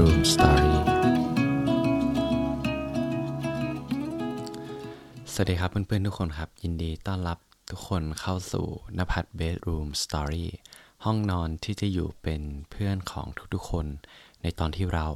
Bedroom Story สวัสดีครับเพื่อนๆทุกคนครับ ยินดีต้อนรับทุกคนเข้าสู่นภัทร Bedroom Story ห้องนอนที่จะอยู่เป็นเพื่อนของทุกๆคน ในตอนที่เรา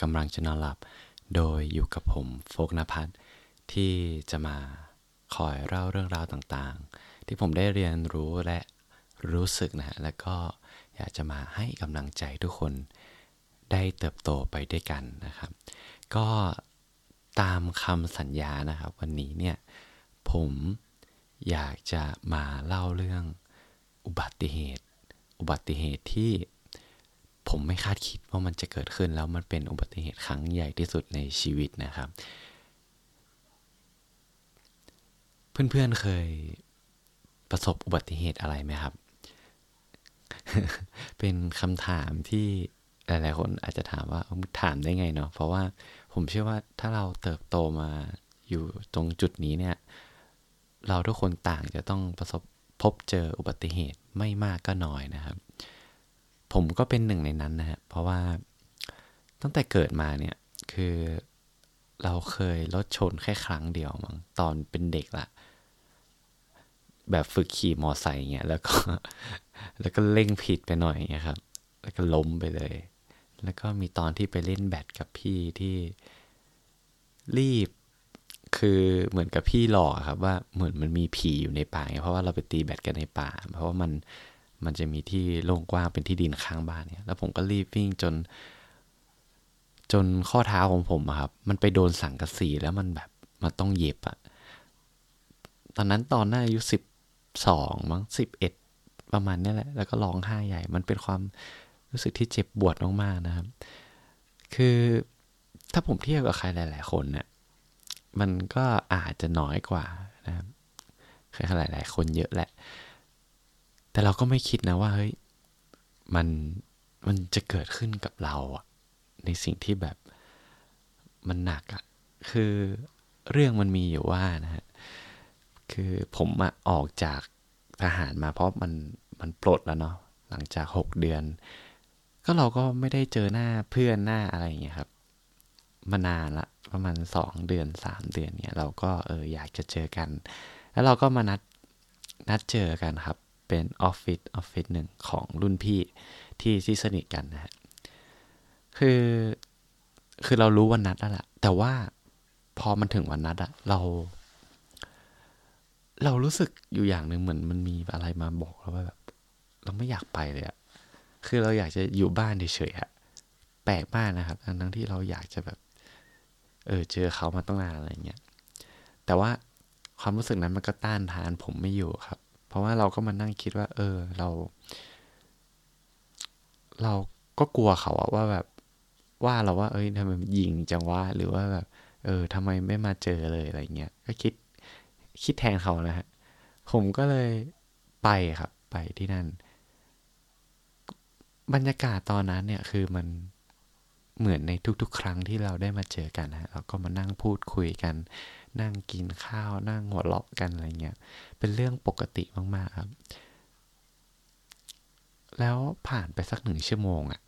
กำลังจะนอนหลับ โดยอยู่กับผมโฟกนภัทรที่จะมาคอยเล่าเรื่องราวต่างๆ ที่ผมได้เรียนรู้และรู้สึกนะฮะแล้วก็อยากจะมาให้กำลังใจทุกคน ได้เติบโตไปด้วยกันนะครับ ก็ตามคำสัญญานะครับ วันนี้เนี่ยผมอยากจะมาเล่าเรื่องอุบัติเหตุ อุบัติเหตุที่ผมไม่คาดคิดว่ามันจะเกิดขึ้นแล้วมันเป็นอุบัติเหตุครั้งใหญ่ที่สุดในชีวิตนะครับ เพื่อนๆเคยประสบอุบัติเหตุอะไรไหมครับ เป็นคำถามที่ หลายๆคนอาจจะถามว่าถามได้ไงเนาะเพราะว่าผมเชื่อว่าถ้าเราเติบโตมาอยู่ตรงจุดนี้เนี่ย เราทุกคนต่างจะต้องประสบพบเจออุบัติเหตุไม่มากก็น้อยนะครับ ผมก็เป็นหนึ่งในนั้นนะฮะเพราะว่าตั้งแต่เกิดมาเนี่ยคือเราเคยรถชนแค่ครั้งเดียวมั้งตอนเป็นเด็กละแบบฝึกขี่มอไซค์เงี้ยแล้วก็ แล้วก็เร่งผิดไปหน่อยเงี้ยครับ แล้วก็ล้มไปเลย แล้วก็มีตอนที่ไปเล่นแบดกับพี่ที่รีบ คือเหมือนกับพี่หลอกครับว่าเหมือนมันมีผีอยู่ในป่าเพราะว่าเราไปตีแบดกันในป่า เพราะว่ามันมันจะมีที่โล่งกว้างเป็นที่ดินข้างบ้านเนี่ย แล้วผมก็รีบวิ่งจน จนข้อเท้าของผมครับ มันไปโดนสังกะสีแล้วมันแบบมันต้องเย็บอะตอนนั้นตอนน่าอายุสิบสองมั้งสิบเอ็ดประมาณนี้แหละ แล้วก็ร้องไห้ใหญ่ มันเป็นความ รู้สึกที่เจ็บปวดมากๆนะครับ คือถ้าผมเทียบกับใครหลาย ๆ คนเนี่ยมันก็อาจจะน้อยกว่านะครับใครหลาย ๆ คนเยอะแหละ แต่เราก็ไม่คิดนะว่าเฮ้ยมันมันจะเกิดขึ้นกับเราอะในสิ่งที่แบบมันหนักอะคือเรื่องมันมีอยู่ว่านะฮะคือผมอะออกจากทหารมาเพราะมันมันปลดแล้วเนาะหลังจากหกเดือน ก็เราก็ไม่ได้เจอหน้าเพื่อนหน้าอะไรอย่างเงี้ยครับ มานานละประมาณสองเดือนสามเดือนเนี่ยเราก็เอออยากจะเจอกัน แล้วเราก็มานัดนัดเจอกันครับ เป็นออฟฟิศออฟฟิศหนึ่งของรุ่นพี่ที่ที่สนิทกันนะฮะคือคือเรารู้วันนัดแล้วล่ะ แต่ว่าพอมันถึงวันนัดอะเรา เรารู้สึกอยู่อย่างหนึ่งเหมือนมันมีอะไรมาบอกเราว่าแบบ เราไม่อยากไปเลยอะ คือเราอยากจะอยู่บ้านเฉยๆอะแปลกมากนะครับทั้งที่เราอยากจะแบบ เออเจอเขามาตั้งนานอะไรเงี้ยแต่ว่าความรู้สึกนั้นมันก็ต้านทานผมไม่อยู่ครับ เพราะว่าเราก็มานั่งคิดว่า เออเรา เราก็กลัวเขาอะว่าแบบว่าเราว่า เอ้ยทำไมยิงจังวะหรือว่าแบบ เออทำไมไม่มาเจอเลยอะไรเงี้ยก็คิดคิดแทนเขานะฮะผมก็เลยไปครับ ไปที่นั่น บรรยากาศตอนนั้นเนี่ยคือมันเหมือนในทุกๆ ครั้งที่เราได้มาเจอกันนะเราก็มานั่งพูดคุยกัน นั่งกินข้าวนั่งหัวเราะกันอะไรเงี้ยเป็นเรื่องปกติมากๆครับ แล้วผ่านไปสักหนึ่งชั่วโมงอะ่ะ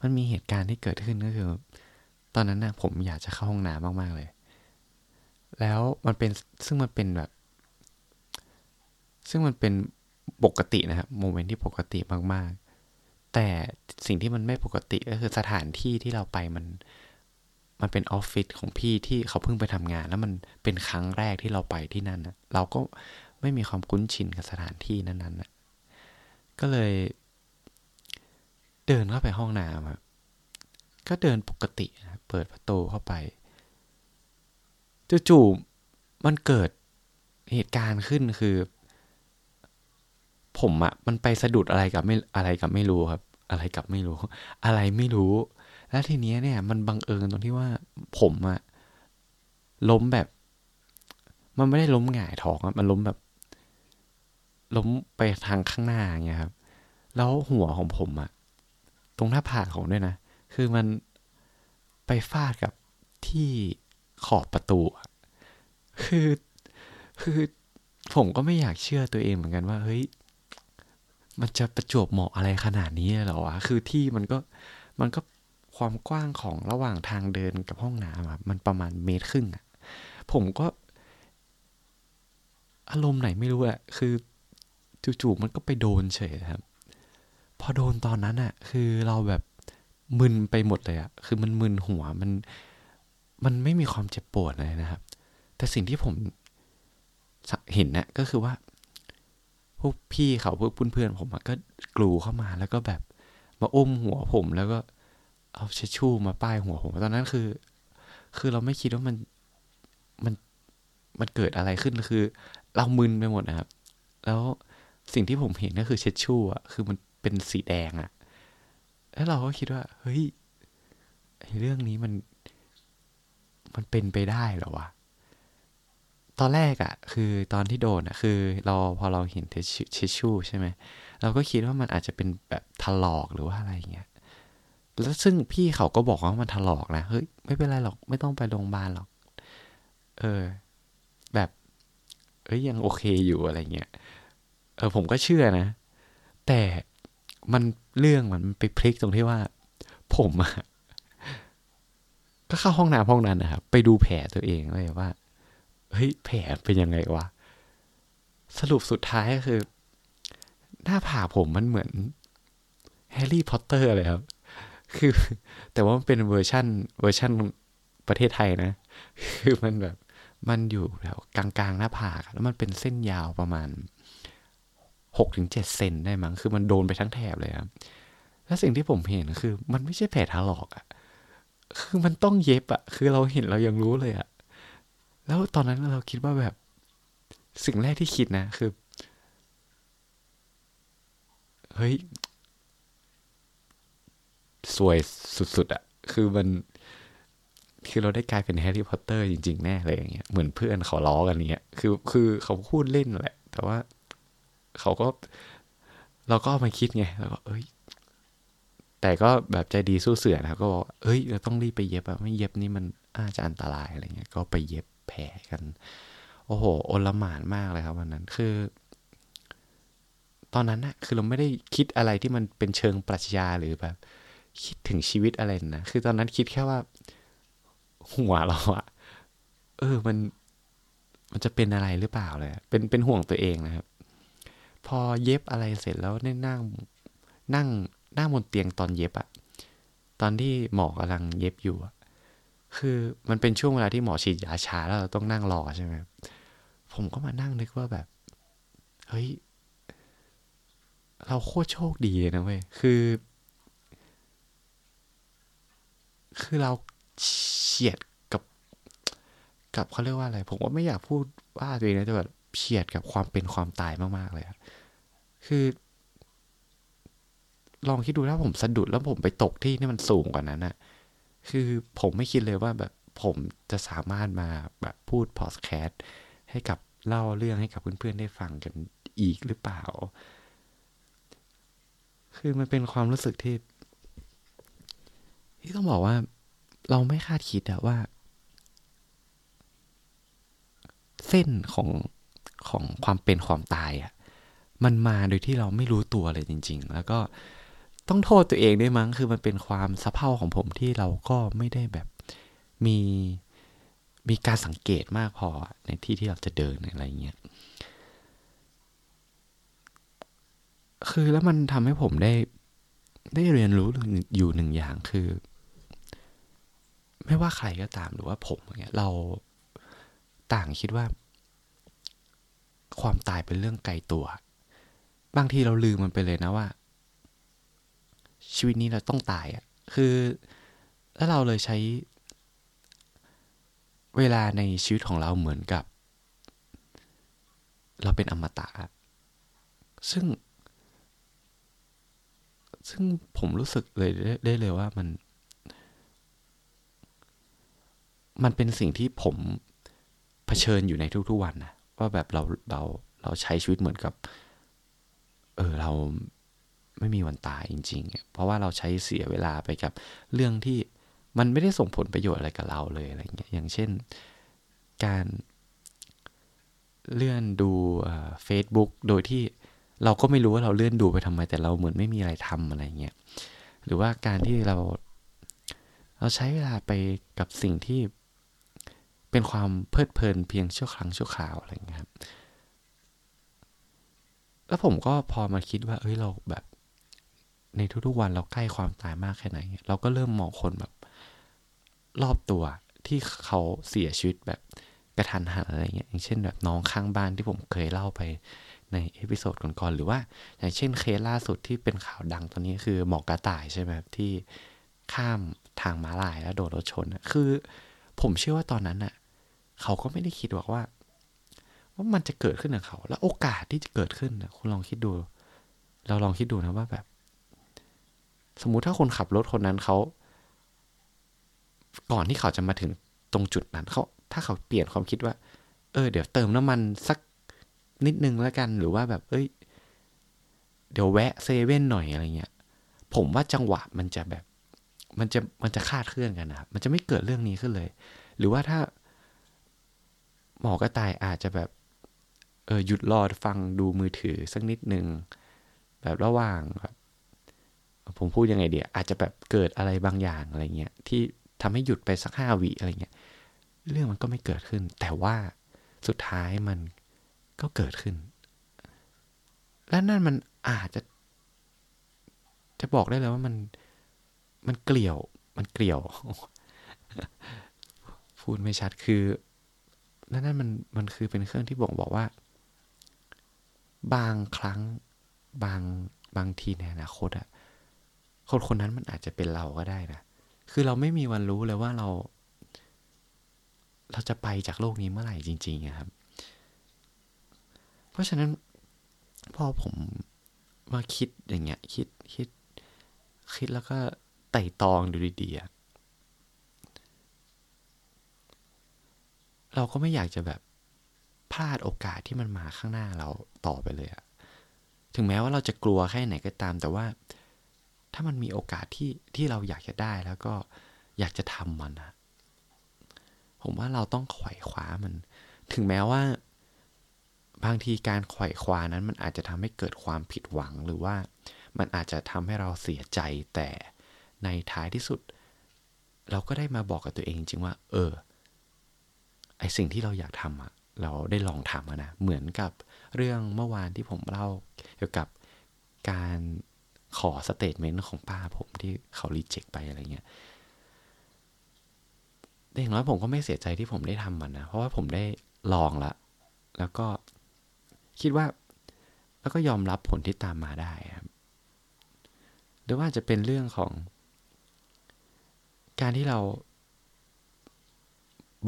มันมีเหตุการณ์ที่เกิดขึ้นก็คือ ตอนนั้นนะผมอยากจะเข้าห้องน้ำมากๆเลย แล้วมันเป็นซึ่งมันเป็นแบบ ซึ่งมันเป็นปกตินะครับโมเมนต์ที่ปกติมากๆ แต่สิ่งที่มันไม่ปกติก็คือสถานที่ที่เราไปมันมันเป็นออฟฟิศของพี่ที่เขาเพิ่งไปทำงาน แล้วมันเป็นครั้งแรกที่เราไปที่นั่นนะเราก็ไม่มีความคุ้นชินกับสถานที่นั้นๆนะก็เลยเดินเข้าไปห้องน้ำก็เดินปกตินะเปิดประตูเข้าไปจู่ๆมันเกิดเหตุการณ์ขึ้นคือ ผมอะมันไปสะดุดอะไรกับไม่อะไรกับไม่รู้ครับ อะไรกับไม่รู้ อะไรไม่รู้ แล้วทีเนี้ยเนี่ย มันบังเอิญตรงที่ว่าผมอะล้มแบบ มันไม่ได้ล้มหงายท้องอะมันล้มแบบ ล้มไปทางข้างหน้าอย่างเงี้ยครับ แล้วหัวของผมอะตรงหน้าผากของด้วยนะ คือมันไปฟาดกับที่ขอบประตูอะคือ คือผมก็ไม่อยากเชื่อตัวเองเหมือนกันว่า เฮ้ย มันจะประจวบเหมาะอะไรขนาดนี้หรอวะ คือที่มันก็มันก็ความกว้างของระหว่างทางเดินกับห้องน้ำครับมันประมาณเมตรครึ่งอะผมก็ อารมณ์ไหนไม่รู้อะคือจู่ๆมันก็ไปโดนเฉยครับ พอโดนตอนนั้นอะคือเราแบบมึนไปหมดเลยอะคือมันมึนหัวมัน มันไม่มีความเจ็บปวดเลยนะครับ แต่สิ่งที่ผมเห็นนะก็คือว่า พวกพี่เขาพวกเพื่อนๆผมก็กลูเข้ามาแล้วก็แบบมาอุ้มหัวผมแล้วก็เอาเชชู่มาป้ายหัวผม ตอนนั้นคือ คือเราไม่คิดว่ามันมันมันเกิดอะไรขึ้นคือ เรามึนไปหมดนะครับ แล้วสิ่งที่ผมเห็นก็คือเชชู่อะคือมันเป็นสีแดงอะ แล้วเราก็คิดว่า เฮ้ยเรื่องนี้มัน มันเป็นไปได้หรอวะ ตอนแรกอะ่ะ คือตอนที่โดนอะ่ะ คือเราพอเราเห็นเชชู่ใช่ไหมเราก็คิดว่ามันอาจจะเป็นแบบถลอกหรือว่าอะไรเงี้ยแล้วซึ่งพี่เขาก็บอกว่ามันถลอกนะเฮ้ยไม่เป็นไรหรอกไม่ต้องไปโรงพยาบาลหรอก เออ แบบเอ้ยยังโอเคอยู่อะไรเงี้ยเออผมก็เชื่อนะ แต่มันเรื่องมันไปพลิกตรงที่ว่า ผมอะก็เข้าห้องน้ำห้องนั้นนะครับ ไปดูแผลตัวเองเลยว่า เฮ้ยแผลเป็นยังไงวะ สรุปสุดท้ายก็คือ หน้าผากผมมันเหมือนแฮร์รี่พอตเตอร์เลยครับ คือ แต่ว่ามันเป็นเวอร์ชั่น เวอร์ชั่นประเทศไทยนะ คือมันแบบ มันอยู่แล้วกลางๆ หน้าผาก แล้วมันเป็นเส้นยาวประมาณหกถึงเจ็ดเซนได้มั้ง คือมันโดนไปทั้งแถบเลยครับ แล้วสิ่งที่ผมเห็นคือ มันไม่ใช่แผลถลอกอะ่ะคือมันต้องเย็บอะ่ะคือเราเห็นเรายังรู้เลยอะ แล้วตอนนั้นเราคิดว่าแบบสิ่งแรกที่คิดนะคือ เฮ้ย สวยสุดๆอะ่ะคือมัน คือเราได้กลายเป็นแฮร์รี่พอตเตอร์จริง ๆ แน่เลยอย่างเงี้ยเหมือนเพื่อนเขาล้อกันเงี้ยคือคือเขาพูดเล่นแหละ แต่ว่าเขาก็ เราก็มาคิดไงแล้วก็เอ้ย แต่ก็แบบใจดีสู้เสือนะก็บอกเอ้ยเราต้องรีบไปเย็บอะไม่เย็บนี่มันอาจจะอันตรายอะไรเงี้ยก็ไปเย็บ แผลกัน โอ้โหโอลหมานมากเลยครับวันนั้นคือ ตอนนั้นนะคือเราไม่ได้คิดอะไรที่มันเป็นเชิงปรัชญาหรือแบบ คิดถึงชีวิตอะไรนะคือตอนนั้นคิดแค่ว่า หัวเราอะเออมันมันจะเป็นอะไรหรือเปล่าเลย เป็นเป็นห่วงตัวเองนะครับ พอเย็บอะไรเสร็จแล้วได้นั่งนั่งนั่งบนเตียงตอนเย็บอะตอนที่หมอกำลังเย็บอยู่อะ คือมันเป็นช่วงเวลาที่หมอฉีดยาชาแล้วเราต้องนั่งรอใช่ไหมผมก็มานั่งนึกว่าแบบ เฮ้ย เราโคตรโชคดีเลยนะเว้ย คือ คือเราเฉียดกับกับเขาเรียกว่าอะไร ผมว่าไม่อยากพูดว่าตัวเองนะแต่แบบเฉียดกับความเป็นความตายมากๆเลยคือ ลองคิดดูถ้าผมสะดุดแล้วผมไปตกที่นี่มันสูงกว่านั้นอะ คือผมไม่คิดเลยว่าแบบผมจะสามารถมาแบบพูดพอดแคสต์ให้กับเล่าเรื่องให้กับเพื่อนๆได้ฟังกันอีกหรือเปล่า คือมันเป็นความรู้สึกที่ ที่ต้องบอกว่าเราไม่คาดคิดอะว่า เส้นของของความเป็นความตายอะมันมาโดยที่เราไม่รู้ตัวเลยจริง ๆ แล้วก็ ต้องโทษตัวเองด้วยมั้ง คือมันเป็นความสะเพร่าของผมที่เราก็ไม่ได้แบบมีมีการสังเกตมากพอในที่ที่เราจะเดินอะไรเงี้ย คือแล้วมันทำให้ผมได้ได้เรียนรู้อยู่หนึ่งอย่างคือ ไม่ว่าใครก็ตามหรือว่าผมเงี้ยเราต่างคิดว่า ความตายเป็นเรื่องไกลตัว บางทีเราลืมมันไปเลยนะว่า ชีวิตนี้เราต้องตายอะ่ะ คือแล้วเราเลยใช้ เวลาในชีวิตของเราเหมือนกับ เราเป็นอมตะ ซึ่ง ซึ่งผมรู้สึกเลยได้เลยว่ามัน มันเป็นสิ่งที่ผมเผชิญอยู่ในทุกๆวันนะว่าแบบเราเราเราใช้ชีวิตเหมือนกับ เออเรา ไม่มีวันตายจริง ๆ เพราะว่าเราใช้เสียเวลาไปกับเรื่องที่มันไม่ได้ส่งผลประโยชน์อะไรกับเราเลยอะไรเงี้ยอย่างเช่นการเลื่อนดูเฟซบุ๊กโดยที่เราก็ไม่รู้ว่าเราเลื่อนดูไปทำไมแต่เราเหมือนไม่มีอะไรทำอะไรเงี้ยหรือว่าการที่เรา เราใช้เวลาไปกับสิ่งที่เป็นความเพลิดเพลินเพียงชั่วครั้งชั่วคราวอะไรเงี้ยครับแล้วผมก็พอมาคิดว่า เอ้ยเราแบบ ในทุกๆวันเราใกล้ความตายมากแค่ไหน เราก็เริ่มมองคนแบบ รอบตัวที่เขาเสียชีวิตแบบกระทันหันอะไรเงี้ยอย่างเช่นแบบน้องข้างบ้านที่ผมเคยเล่าไปใน episode ก่อนๆหรือว่า อย่างเช่นเคสล่าสุดที่เป็นข่าวดังตอนนี้คือหมอกระต่ายใช่ไหมครับที่ข้ามทางม้าลายแล้วโดนรถชนคือ ผมเชื่อว่าตอนนั้นน่ะ เขาก็ไม่ได้คิดว่าว่า ว่ามันจะเกิดขึ้นกับเขา แล้วโอกาสที่จะเกิดขึ้นนะคุณลองคิดดู เราลองคิดดูนะว่าแบบ สมมุติถ้าคนขับรถคนนั้นเขา ก่อนที่เขาจะมาถึงตรงจุดนั้นเขาถ้าเขาเปลี่ยนความคิดว่า เออ เดี๋ยวเติมน้ำมันสักนิดนึงแล้วกัน หรือว่าแบบ เอ้ย เดี๋ยวแวะเซเว่นหน่อยอะไรเงี้ย ผมว่าจังหวะมันจะแบบ มันจะมันจะคาดเคลื่อนกันนะครับมันจะไม่เกิดเรื่องนี้ขึ้นเลย หรือว่าถ้า หมอกระต่ายอาจจะแบบ เออหยุดรอฟังดูมือถือสักนิดหนึ่งแบบระหว่างแบบ ผมพูดยังไงเดียอาจจะแบบเกิดอะไรบางอย่างอะไรเงี้ยที่ทำให้หยุดไปสักห้าวิอะไรเงี้ยเรื่องมันก็ไม่เกิดขึ้น แต่ว่าสุดท้ายมันก็เกิดขึ้น และนั่นมันอาจจะ จะบอกได้เลยว่ามันมันเกลียว มันเกลียว พูดไม่ชัดคือนั่นนั่นมันมันคือเป็นเครื่องที่บอกบอกว่า บางครั้งบางบางทีในอนาคตอะ คนคนนั้นมันอาจจะเป็นเราก็ได้นะ คือเราไม่มีวันรู้เลยว่าเรา เราจะไปจากโลกนี้เมื่อไหร่จริงๆครับ เพราะฉะนั้นพอผมมาคิดอย่างเงี้ย คิดคิด คิดแล้วก็ไต่ตองดูดีๆเราก็ไม่อยากจะแบบพลาดโอกาสที่มันมาข้างหน้าเราต่อไปเลยอะถึงแม้ว่าเราจะกลัวแค่ไหนก็ตาม แต่ว่า ถ้ามันมีโอกาสที่ที่เราอยากจะได้แล้วก็อยากจะทำมันนะผมว่าเราต้องไขว่คว้ามัน ถึงแม้ว่า บางทีการไขว่คว้านั้นมันอาจจะทำให้เกิดความผิดหวังหรือว่า มันอาจจะทำให้เราเสียใจแต่ในท้ายที่สุด เราก็ได้มาบอกกับตัวเองจริงว่า เออไอสิ่งที่เราอยากทำอะเราได้ลองทำนะเหมือนกับเรื่องเมื่อวานที่ผมเล่าเกี่ยวกับการ ขอ statement ของป้าผมที่เขา reject ไปอะไรเงี้ยแต่อย่างน้อยผมก็ไม่เสียใจที่ผมได้ทำมันนะ เพราะว่าผมได้ลองละ แล้วก็คิดว่า แล้วก็ยอมรับผลที่ตามมาได้ครับหรือว่าจะเป็นเรื่องของ การที่เรา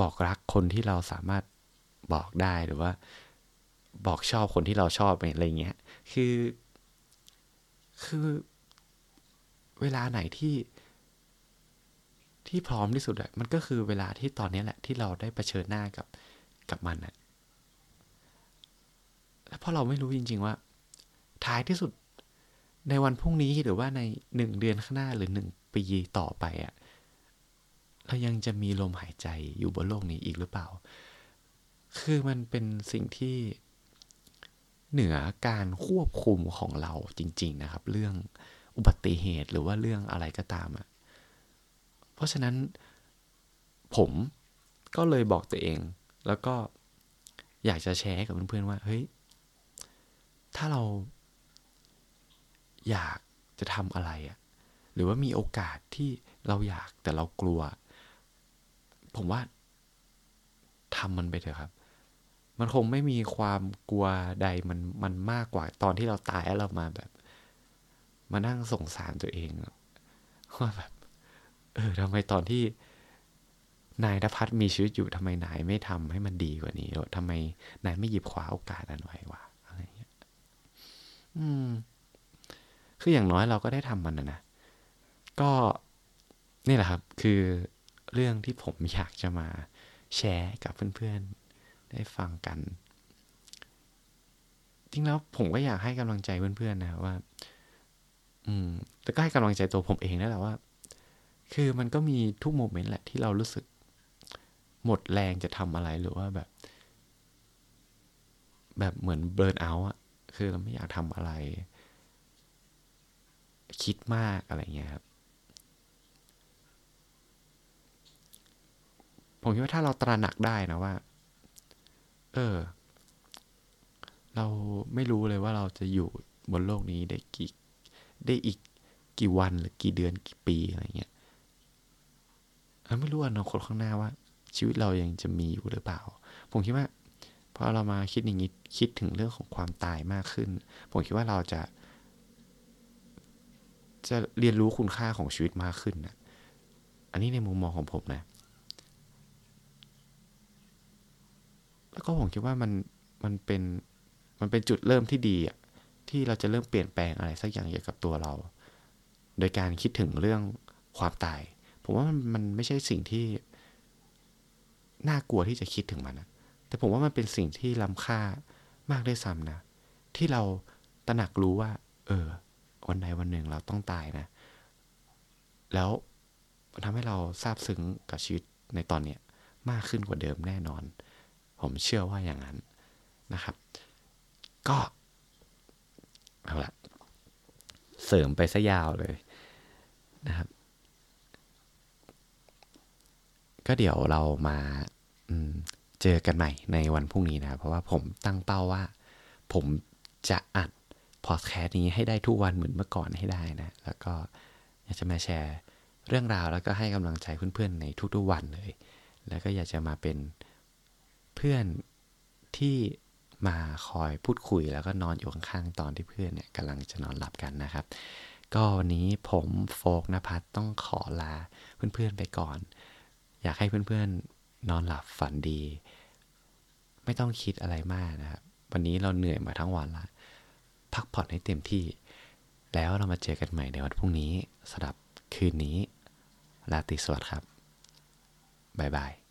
บอกรักคนที่เราสามารถบอกได้หรือว่า บอกชอบคนที่เราชอบอะไรเงี้ย คือ คือเวลาไหนที่ที่พร้อมที่สุดอะมันก็คือเวลาที่ตอนนี้แหละ ที่เราได้เผชิญหน้ากับกับมันอะแล้วเพราะเราไม่รู้จริง ๆ ว่า ท้ายที่สุดในวันพรุ่งนี้หรือว่าในหนึ่งเดือนข้างหน้าหรือหนึ่งปีต่อไปอะเรายังจะมีลมหายใจอยู่บนโลกนี้อีกหรือเปล่า คือมันเป็นสิ่งที่ เหนือการควบคุมของเราจริง ๆนะครับ เรื่องอุบัติเหตุหรือว่าเรื่องอะไรก็ตามอะ่ะเพราะฉะนั้นผมก็เลยบอกตัวเอง แล้วก็อยากจะแชร์กับเพื่อนๆว่า เฮ้ย ถ้าเราอยากจะทำอะไรอะ่ะหรือว่ามีโอกาสที่เราอยากแต่เรากลัว ผมว่าทำมันไปเถอะครับ มันคงไม่มีความกลัวใดมันมันมากกว่าตอนที่เราตายแล้วเรามาแบบ มานั่งสงสารตัวเองว่าแบบ เออทำไมตอนที่นายนภัสมีชีวิตอยู่ทำไมนายไม่ทำให้มันดีกว่านี้ทำไมนายไม่หยิบคว้าโอกาสนั้นไว้วะอะไรเงี้ย อืม คืออย่างน้อยเราก็ได้ทำมันนะนะ ก็นี่แหละครับ คือเรื่องที่ผมอยากจะมาแชร์กับเพื่อนๆ ได้ฟังกัน จริงแล้วผมก็อยากให้กำลังใจเพื่อนๆนะว่า อืมแต่ก็ให้กำลังใจตัวผมเองนั่นแหละว่า คือมันก็มีทุกโมเมนต์แหละที่เรารู้สึก หมดแรงจะทำอะไรหรือว่าแบบ แบบเหมือนเบิร์นเอาท์อะคือเราไม่อยากทำอะไร คิดมากอะไรเงี้ยครับผมคิดว่าถ้าเราตระหนักได้นะว่า เออ เราไม่รู้เลยว่าเราจะอยู่บนโลกนี้ได้กี่ได้อีกกี่วันหรือกี่เดือนกี่ปีอะไรเงี้ยเราไม่รู้อนาคตข้างหน้าว่า ชีวิตเรายังจะมีอยู่หรือเปล่า ผมคิดว่าพอเรามาคิดอย่างนี้คิดถึงเรื่องของความตายมากขึ้น ผมคิดว่าเราจะ จะเรียนรู้คุณค่าของชีวิตมากขึ้นนะอันนี้ในมุมมองของผมนะ แล้วก็ผมคิดว่ามันมันเป็นมันเป็นจุดเริ่มที่ดีอะที่เราจะเริ่มเปลี่ยนแปลงอะไรสักอย่างเกี่ยวกับตัวเรา โดยการคิดถึงเรื่องความตาย ผมว่ามันมันไม่ใช่สิ่งที่น่ากลัวที่จะคิดถึงมันนะแต่ผมว่ามันเป็นสิ่งที่ล้ำค่ามากด้วยซ้ำนะ ที่เราตระหนักรู้ว่า เออ วันใดวันหนึ่งเราต้องตายนะ แล้วมันทำให้เราซาบซึ้งกับชีวิตในตอนเนี้ยมากขึ้นกว่าเดิมแน่นอน ผมเชื่อว่าอย่างนั้นนะครับ ก็เอาละเสริมไปซะยาวเลยนะครับ ก็เดี๋ยวเรามาเจอกันใหม่ในวันพรุ่งนี้นะเพราะว่าผมตั้งเป้าว่า ผมจะอัดพอดแคสต์นี้ให้ได้ทุกวันเหมือนเมื่อก่อนให้ได้นะ แล้วก็อยากจะมาแชร์เรื่องราวแล้วก็ให้กำลังใจเพื่อนๆในทุกๆวันเลย แล้วก็อยากจะมาเป็น พื่อนที่มาคอยพูดคุยแล้วก็นอนอยู่ข้างๆตอนที่เพื่อนเนี่ยกำลังจะนอนหลับกันนะครับ ก็วันนี้ผมโฟกนภัทต้องขอลาเพื่อนๆไปก่อน อยากให้เพื่อนๆนอนหลับฝันดี ไม่ต้องคิดอะไรมากนะครับ วันนี้เราเหนื่อยมาทั้งวันละพักผ่อนให้เต็มที่ แล้วเรามาเจอกันใหม่ในวันพรุ่งนี้สำหรับคืนนี้ลาติสวัสดิ์ครับ บ๊ายบาย